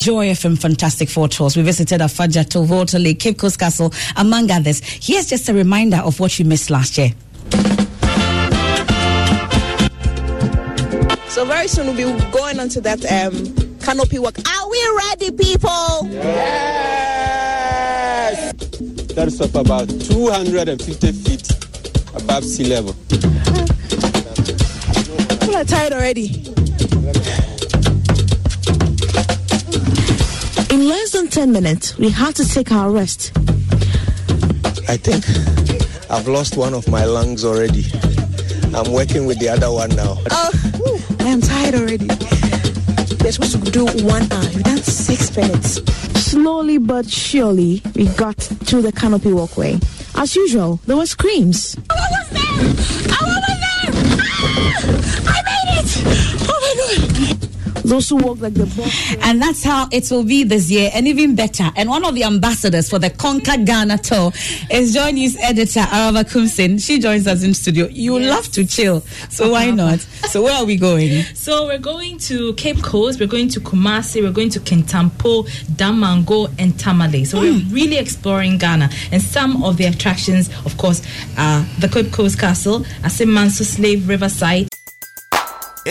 Joy FM Fantastic Four Tours. We visited Afaja, Tovoto Lake, Cape Coast Castle, among others. Here's just a reminder of what you missed last year. So very soon we'll be going on to that um, canopy walk. Are we ready, people? Yes! That's up about 250 feet above sea level. People are tired already. In less than 10 minutes, we have to take our rest. I think I've lost one of my lungs already. I'm working with the other one now. Oh, I am tired already. We're supposed to do one hour. We've done six minutes. Slowly but surely, we got to the canopy walkway. As usual, there were screams. I was there! I was there! Ah! I made it! Those who walk like the boss. And that's how it will be this year, and even better. And one of the ambassadors for the Conquer Ghana tour is Joy News editor Araba Kumsin. She joins us in studio. You Yes. love to chill, so why not? So where are we going? So we're going to Cape Coast, we're going to Kumasi, we're going to Kintampo, Damongo, and Tamale. So we're hmm. really exploring Ghana. And some of the attractions, of course, are the Cape Coast Castle, Assin Manso Slave Riverside,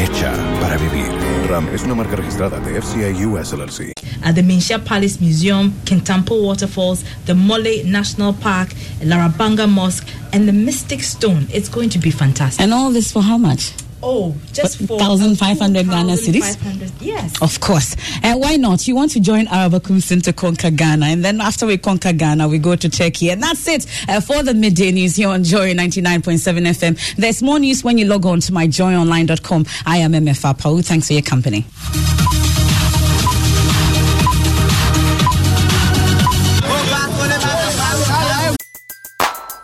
Hecha para vivir. RAM es una marca registrada de FCI US LLC. at the Manhyia Palace Museum, Kintampo Waterfalls, the Mole National Park, Larabanga Mosque, and the Mystic Stone. It's going to be fantastic. And all this for how much? Oh, just for 1,500 Ghana cedis? 1,500, Yes. Of course. And why not? You want to join Araba Kumsin to conquer Ghana. And then after we conquer Ghana, we go to Turkey. And that's it uh, for the midday news here on Joy 99.7 FM. There's more news when you log on to myjoyonline.com. I am MFA Pau. Thanks for your company.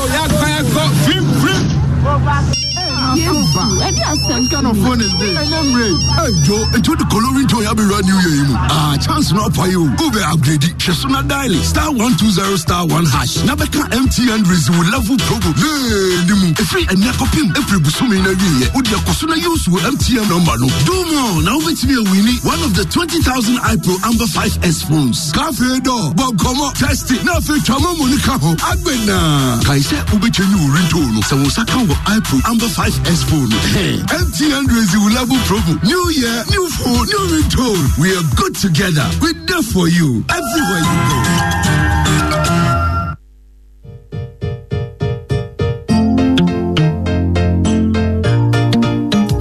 What kind of phone is this? Hey, Joe, into the coloring to have run new year. Ah, chance not for you. Go be upgrade it. Shesuna dial star one two zero star one hash. Now beka MTN resume level. Hey, dimu. If we and yakopim, if we busumi na year, would your kosuna use with MTN number. Do more. Now wait me a winnie. One of the 20,000 iPro Amber 5S phones. Cafe door. Bob, come on. Test it. Now for Chama Monica. Agbena. Kaise ubechenyu rintono. Sawosaka wa iPro Amber 5S phone. MTN program. New year, new phone, new. We are good together. We're there for you everywhere you go.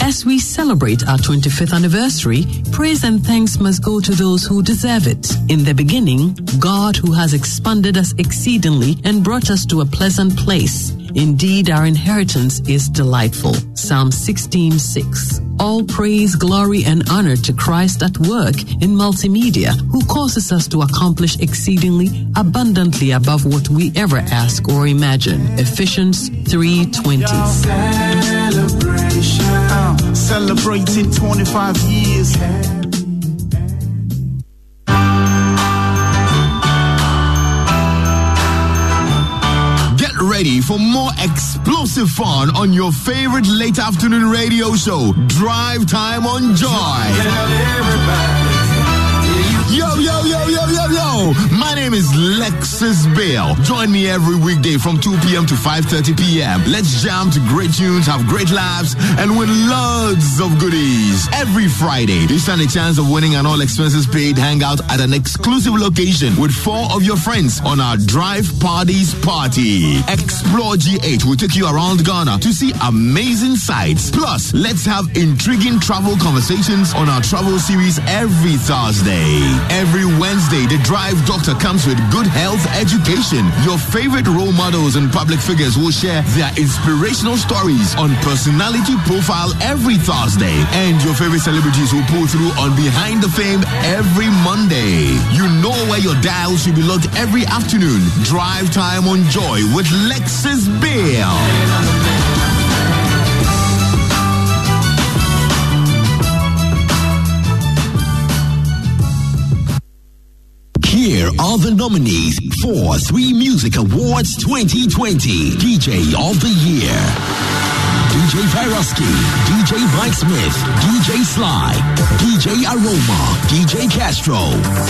As we celebrate our 25th anniversary, praise and thanks must go to those who deserve it. In the beginning, God who has expanded us exceedingly and brought us to a pleasant place. Indeed, our inheritance is delightful. Psalm 16:6. All praise, glory, and honor to Christ at work in multimedia, who causes us to accomplish exceedingly abundantly above what we ever ask or imagine. Ephesians 3:20. Celebration. Uh, celebrating 25 years. Ready for more explosive fun on your favorite late afternoon radio show, Drive Time on Joy. My name is Lexis Bill. Join me every weekday from 2 p.m. to 5.30 p.m. Let's jam to great tunes, have great laughs, and win loads of goodies. Every Friday, you stand a chance of winning an all expenses paid hangout at an exclusive location with four of your friends on our Drive Parties Party. Explore Ghana will take you around Ghana to see amazing sights. Plus, let's have intriguing travel conversations on our travel series every Thursday. Every Wednesday, the Drive Doctor comes with good health education. Your favorite role models and public figures will share their inspirational stories on personality profile every Thursday. And your favorite celebrities will pull through on Behind the Fame every Monday. You know where your dial should be locked every afternoon. Drive time on Joy with Lexis Bill. Here are the nominees for Three Music Awards 2020 DJ of the Year. DJ Vyrusky, DJ Mike Smith, DJ Sly, DJ Aroma, DJ Castro,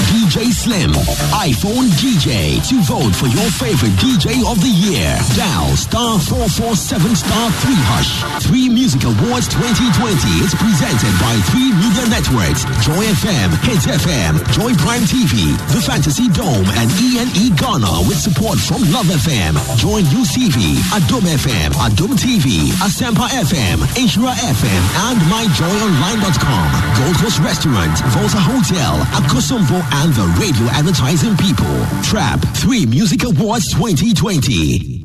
DJ Slim, iPhone DJ to vote for your favorite DJ of the year. Dial star 447 star 3 hush. 3 Music Awards 2020 is presented by 3 media networks, Joy FM, Hits FM, Joy Prime TV, The Fantasy Dome, and ENE Ghana with support from Love FM, Join UCV, Adom FM, Adom TV, Asempa FM, Nhyira FM, and MyJoyOnline.com. Gold Coast Restaurant, Volta Hotel, Akosombo, and the Radio Advertising People. Trap 3 Music Awards 2020.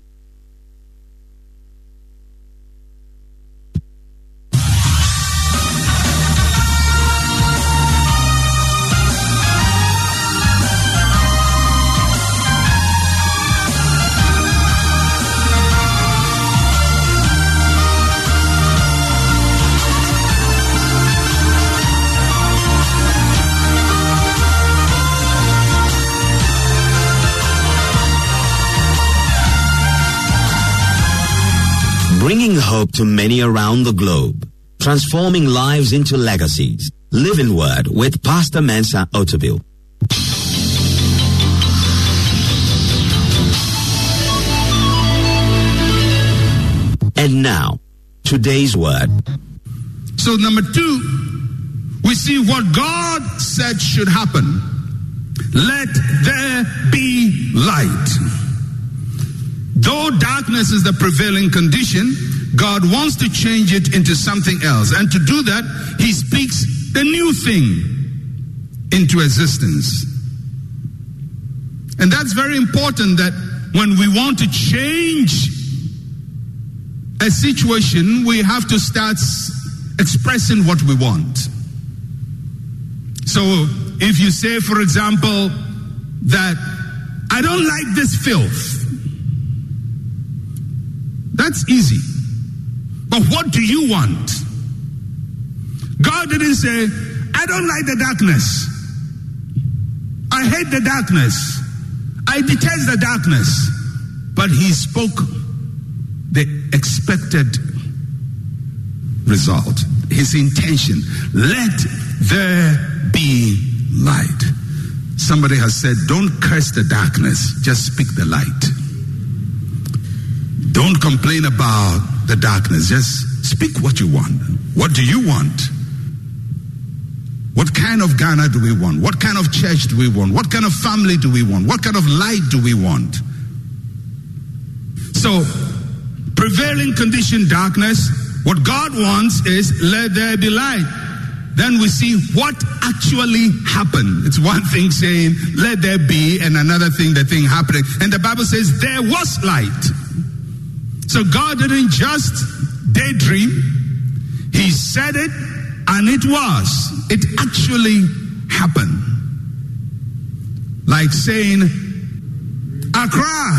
Bringing hope to many around the globe. Transforming lives into legacies. Living Word with Pastor Mensa Otabil. And now, today's word. So, number two, we see what God said should happen. Let there be light. Though darkness is the prevailing condition, God wants to change it into something else. And to do that, He speaks the new thing into existence. And that's very important that when we want to change a situation, we have to start expressing what we want. So if you say, for example, that I don't like this filth, that's easy. But what do you want? God didn't say, I don't like the darkness. I hate the darkness. I detest the darkness. But he spoke the expected result, his intention. Let there be light. Somebody has said, Don't curse the darkness, just speak the light. Don't complain about the darkness, just speak what you want. What do you want? What kind of Ghana do we want? What kind of church do we want? What kind of family do we want? What kind of light do we want? So, prevailing condition darkness, what God wants is let there be light. Then we see what actually happened. It's one thing saying, let there be, and another thing, the thing happening. And the Bible says, there was light. So God didn't just daydream, He said it, and it was. It actually happened. Like saying, Accra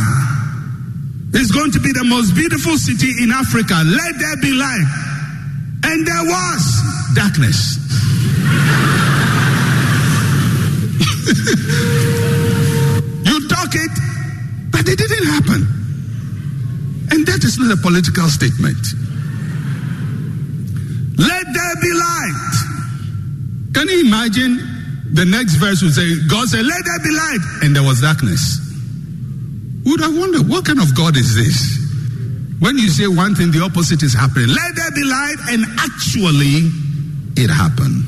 is going to be the most beautiful city in Africa. Let there be light. And there was darkness. you talk it, but it didn't happen. That is not a political statement. Let there be light. Can you imagine? The next verse would say, God said, Let there be light. And there was darkness. Would I wonder, what kind of God is this? When you say one thing, the opposite is happening. Let there be light, and actually, it happened.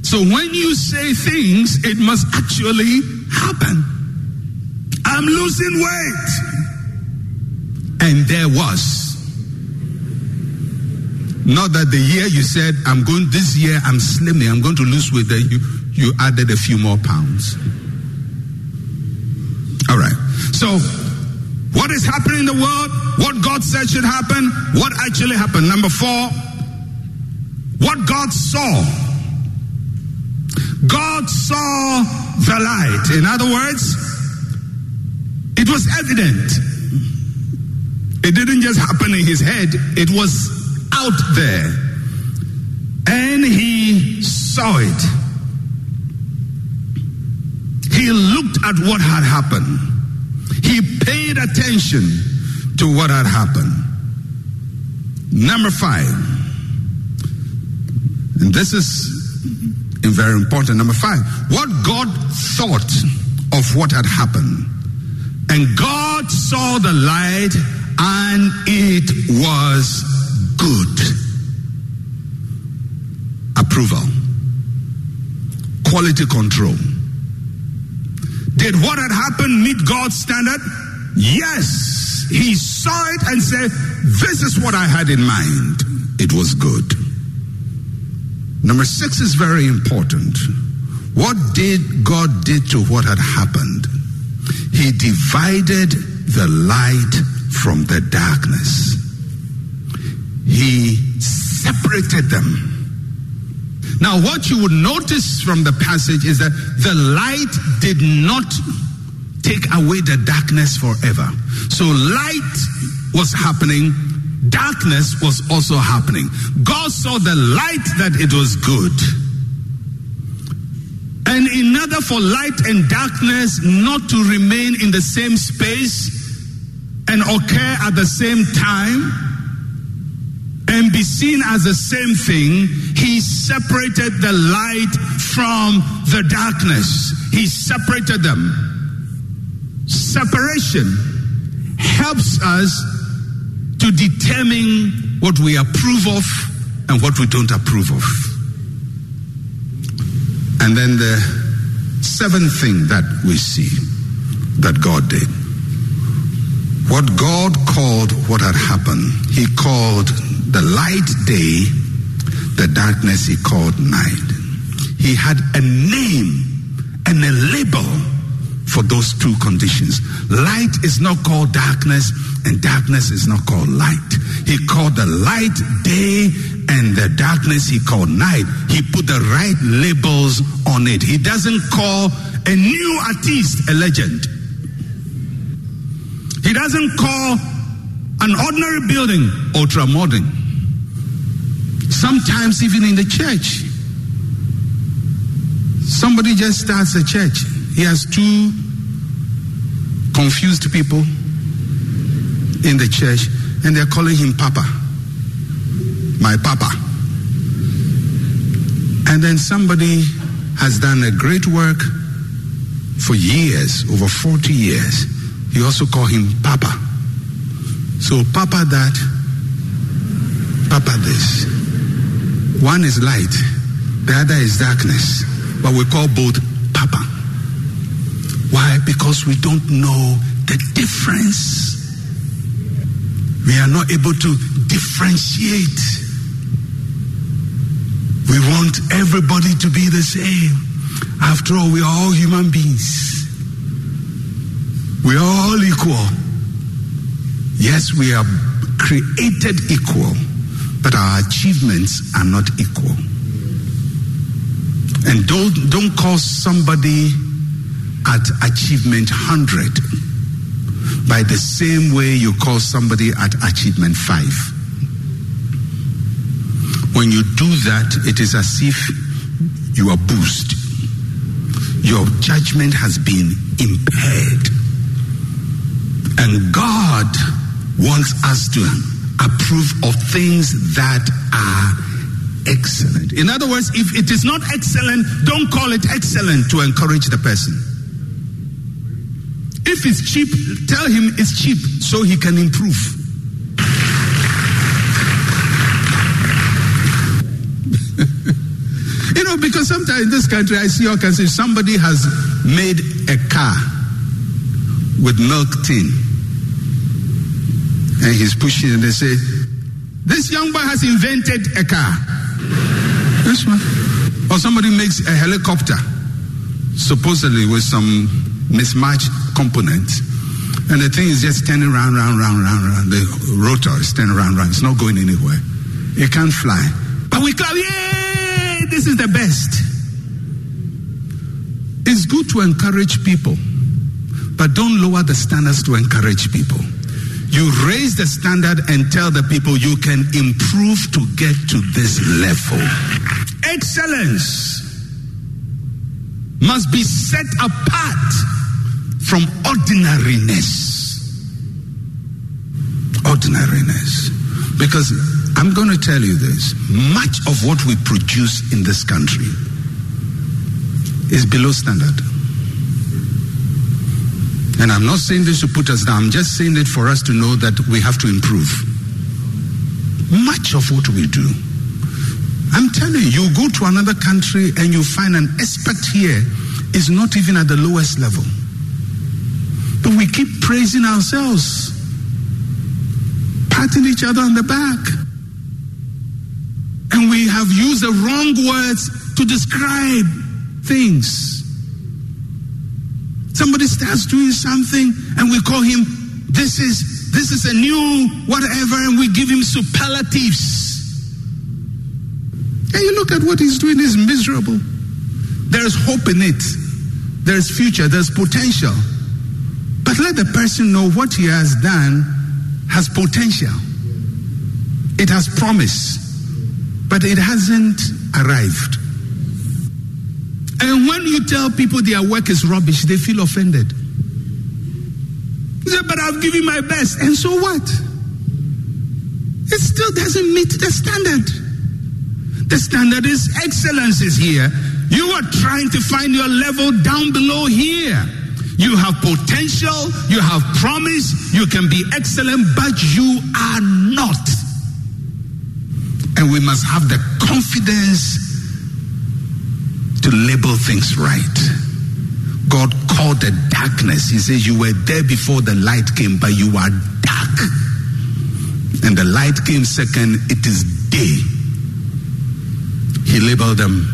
So when you say things, it must actually happen. I'm losing weight. And there was. Not that the year you said, I'm going, this year I'm slimming, I'm going to lose weight, then you, you added a few more pounds. All right. So, what is happening in the world? What God said should happen? What actually happened? Number four, what God saw. God saw the light. In other words, it was evident. It didn't just happen in his head, it was out there. And he saw it. He looked at what had happened. He paid attention to what had happened. Number five, and this is very important. Number five, what God thought of what had happened. And God saw the light, and it was good. Approval, quality control. Did what had happened meet God's standard? Yes. He saw it and said, This is what I had in mind. It was good. Number six is very important. What did God did to what had happened? He divided the light from the darkness. He separated them. Now, what you would notice from the passage is that the light did not take away the darkness forever. So, light was happening, darkness was also happening. God saw the light that it was good. And in order for light and darkness not to remain in the same space and occur at the same time and be seen as the same thing, he separated the light from the darkness. He separated them. Separation helps us to determine what we approve of and what we don't approve of. And then the seventh thing that we see that God did. What God called what had happened, He called the light day, the darkness He called night. He had a name and a label for those two conditions. Light is not called darkness, and darkness is not called light. He called the light day and the darkness he called night. He put the right labels on it. He doesn't call a new artist a legend. He doesn't call an ordinary building ultra modern. Sometimes, even in the church, somebody just starts a church. He has two confused people in the church, and they're calling him Papa. My Papa. And then somebody has done a great work for years, over 40 years. You also call him Papa. So, Papa that, Papa this. One is light, the other is darkness. But we call both Papa. Why? Because we don't know the difference. We are not able to differentiate. We want everybody to be the same. After all, we are all human beings. We are all equal. Yes, we are created equal, but our achievements are not equal. And don't, don't call somebody at achievement 100 by the same way you call somebody at achievement 5. When you do that, it is as if you are boosted. Your judgment has been impaired. And God wants us to approve of things that are excellent. In other words, if it is not excellent, don't call it excellent to encourage the person. If it's cheap, tell him it's cheap so he can improve. you know, because sometimes in this country I see all kinds of somebody has made a car with milk tin and he's pushing and they say, This young boy has invented a car. This one. Or somebody makes a helicopter, supposedly with some mismatched components. And the thing is just turning round, round, round, round, round. The rotor is turning round, round. It's not going anywhere. It can't fly. But we clap, yay! This is the best. It's good to encourage people, but don't lower the standards to encourage people. You raise the standard and tell the people you can improve to get to this level. Excellence must be set apart from ordinariness. Ordinariness. Because I'm going to tell you this much of what we produce in this country is below standard. And I'm not saying this to put us down, I'm just saying it for us to know that we have to improve. Much of what we do. I'm telling you, you go to another country and you find an expert here is not even at the lowest level. But we keep praising ourselves, patting each other on the back. And we have used the wrong words to describe things. Somebody starts doing something and we call him this is this is a new whatever and we give him superlatives. And you look at what he's doing he's miserable. There's hope in it. There's future, there's potential. But let the person know what he has done has potential. It has promise, but it hasn't arrived. And when you tell people their work is rubbish, they feel offended. They say, but I've given my best. And so what? It still doesn't meet the standard. The standard is excellence is here. You are trying to find your level down below here. You have potential, you have promise, you can be excellent, but you are not. And we must have the confidence to label things right. God called the darkness. He says, You were there before the light came, but you are dark. And the light came second, it is day. He labeled them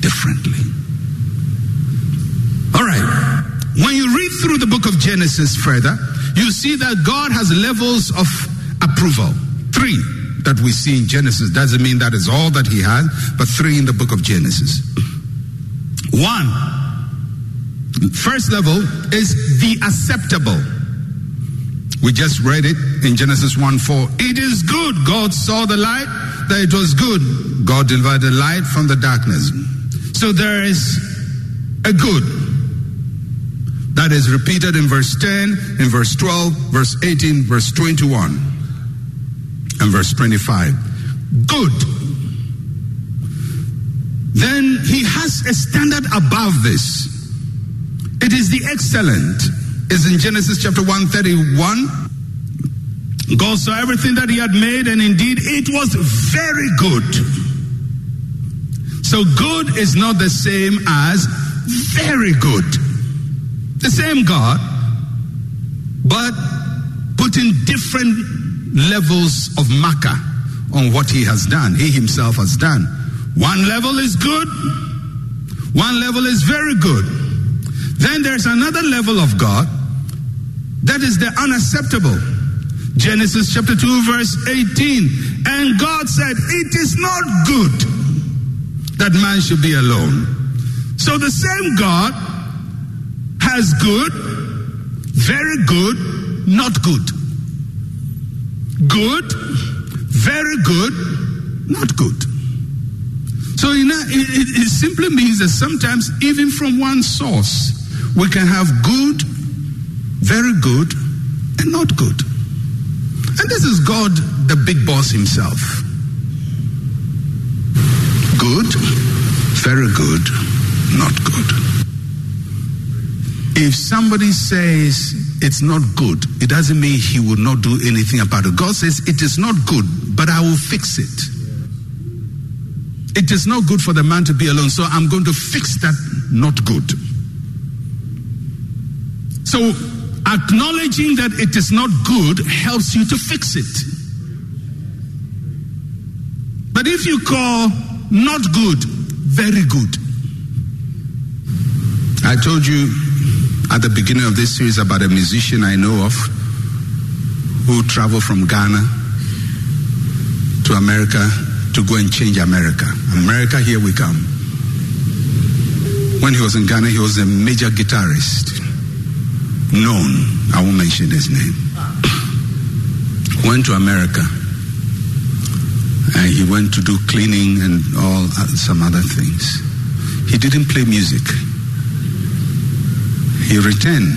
differently. All right. When you read through the book of Genesis further, you see that God has levels of approval. Three that we see in Genesis. Doesn't mean that is all that he has, but three in the book of Genesis. One, first level is the acceptable. We just read it in Genesis 1 4. It is good. God saw the light, that it was good. God divided light from the darkness. So there is a good. That is repeated in verse 10, in verse 12, verse 18, verse 21, and verse 25. Good. Then he has a standard above this. It is the excellent. Is in Genesis chapter 131. God saw everything that he had made, and indeed it was very good. So good is not the same as very good. The same God, but putting different levels of marker on what he has done, he himself has done. One level is good, one level is very good. Then there's another level of God that is the unacceptable. Genesis chapter 2, verse 18. And God said, It is not good that man should be alone. So the same God has good, very good, not good. Good, very good, not good. So you know, it, it, it simply means that sometimes, even from one source, we can have good, very good, and not good. And this is God, the big boss himself. Good, very good, not good. If somebody says it's not good, it doesn't mean he will not do anything about it. God says it is not good, but I will fix it. It is not good for the man to be alone, so I'm going to fix that not good. So, acknowledging that it is not good helps you to fix it. But if you call not good very good, I told you at the beginning of this series about a musician I know of who traveled from Ghana to America to go and change America. America, here we come. When he was in Ghana, he was a major guitarist. Known, I won't mention his name. Went to America. And he went to do cleaning and all some other things. He didn't play music. He returned,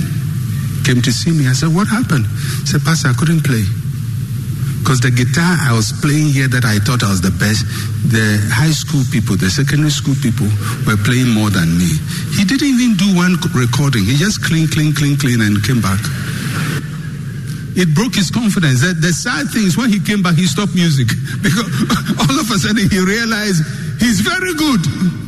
came to see me. I said, What happened? He said, Pastor, I couldn't play. Because the guitar I was playing here that I thought I was the best, the high school people, the secondary school people were playing more than me. He didn't even do one recording. He just clean, clean, clean, clean, and came back. It broke his confidence. The, the sad thing is when he came back, he stopped music because all of a sudden he realized he's very good.